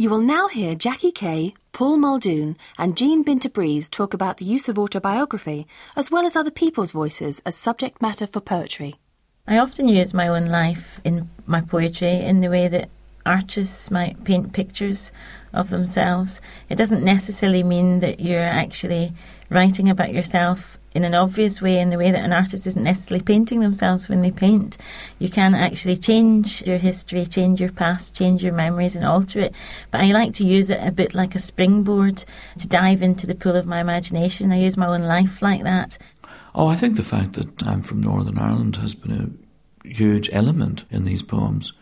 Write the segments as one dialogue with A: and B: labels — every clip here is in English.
A: You will now hear Jackie Kay, Paul Muldoon, and Jean Binta talk about the use of autobiography, as well as other people's voices, as subject matter for poetry.
B: I often use my own life in my poetry in the way that artists might paint pictures of themselves. It doesn't necessarily mean that you're actually writing about yourself in an obvious way, in the way that an artist isn't necessarily painting themselves when they paint. You can actually change your history, change your past, change your memories, and alter it. But I like to use it a bit like a springboard to dive into the pool of my imagination. I use my own life like that.
C: Oh, I think the fact that I'm from Northern Ireland has been a huge element in these poems.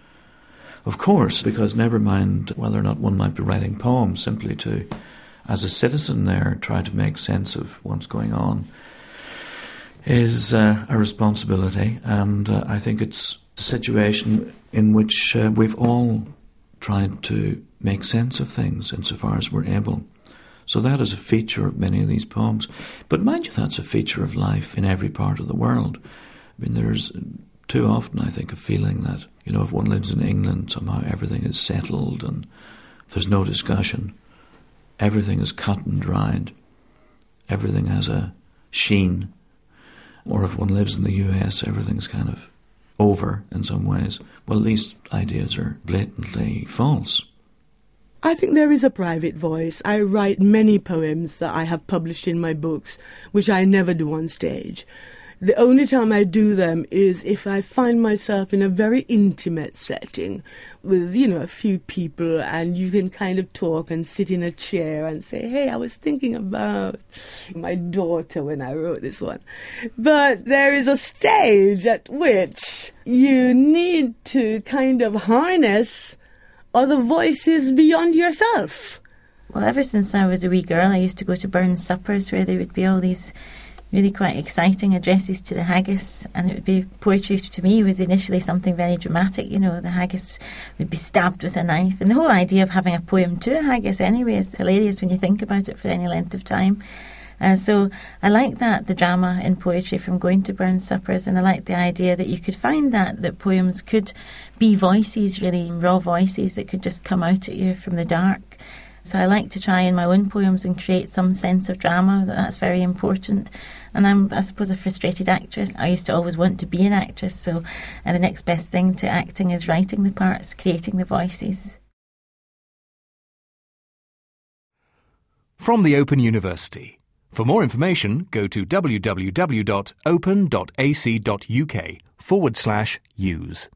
C: Of course, because never mind whether or not one might be writing poems, simply to, as a citizen there, try to make sense of what's going on is uh, a responsibility, and uh, I think it's a situation in which uh, we've all tried to make sense of things insofar as we're able. So that is a feature of many of these poems. But mind you, that's a feature of life in every part of the world. I mean, there's too often, I think, a feeling that, you know, if one lives in England, somehow everything is settled and there's no discussion. Everything is cut and dried. Everything has a sheen or if one lives in the US, everything's kind of over in some ways. Well, these ideas are blatantly false.
D: I think there is a private voice. I write many poems that I have published in my books, which I never do on stage. The only time I do them is if I find myself in a very intimate setting with, you know, a few people and you can kind of talk and sit in a chair and say, hey, I was thinking about my daughter when I wrote this one. But there is a stage at which you need to kind of harness other voices beyond yourself.
B: Well, ever since I was a wee girl, I used to go to Burns suppers where there would be all these really quite exciting addresses to the haggis, and it would be poetry to me was initially something very dramatic. You know, the haggis would be stabbed with a knife, and the whole idea of having a poem to a haggis anyway is hilarious when you think about it for any length of time. Uh, so I like that the drama in poetry from going to Burns suppers, and I like the idea that you could find that that poems could be voices, really raw voices that could just come out at you from the dark. So I like to try in my own poems and create some sense of drama. That's very important. And I'm, I suppose, a frustrated actress. I used to always want to be an actress. So uh, the next best thing to acting is writing the parts, creating the voices.
E: From the Open University. For more information, go to www.open.ac.uk forward slash use.